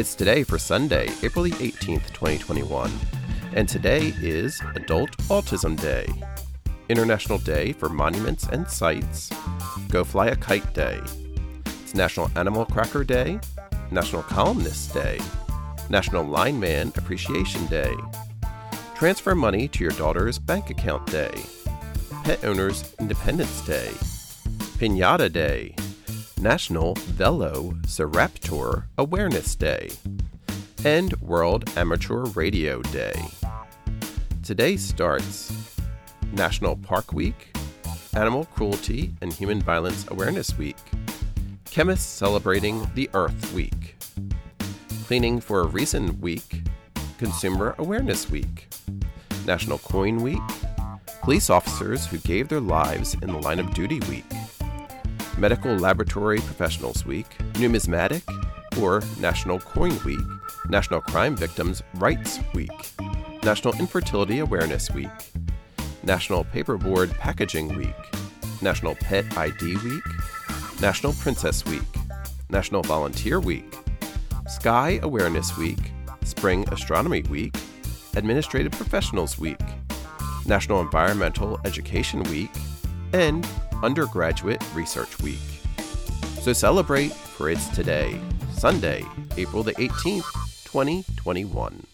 It's today for Sunday, April the 18th, 2021. And today is Adult Autism Day, International Day for Monuments and Sites, Go Fly a Kite Day. It's National Animal Cracker Day, National Columnist Day, National Lineman Appreciation Day, Transfer Money to Your Daughter's Bank Account Day, Pet Owners Independence Day, Pinata Day, National Velociraptor Awareness Day, and World Amateur Radio Day. Today starts National Park Week, Animal Cruelty and Human Violence Awareness Week, Chemists Celebrating the Earth Week, Cleaning for a Reason Week, Consumer Awareness Week, National Coin Week, Police Officers Who Gave Their Lives in the Line of Duty Week, Medical Laboratory Professionals Week, Numismatic or National Coin Week, National Crime Victims' Rights Week, National Infertility Awareness Week, National Paperboard Packaging Week, National Pet ID Week, National Princess Week, National Volunteer Week, Sky Awareness Week, Spring Astronomy Week, Administrative Professionals Week, National Environmental Education Week, and Undergraduate Research Week. So celebrate, for it's today, Sunday, April the 18th, 2021.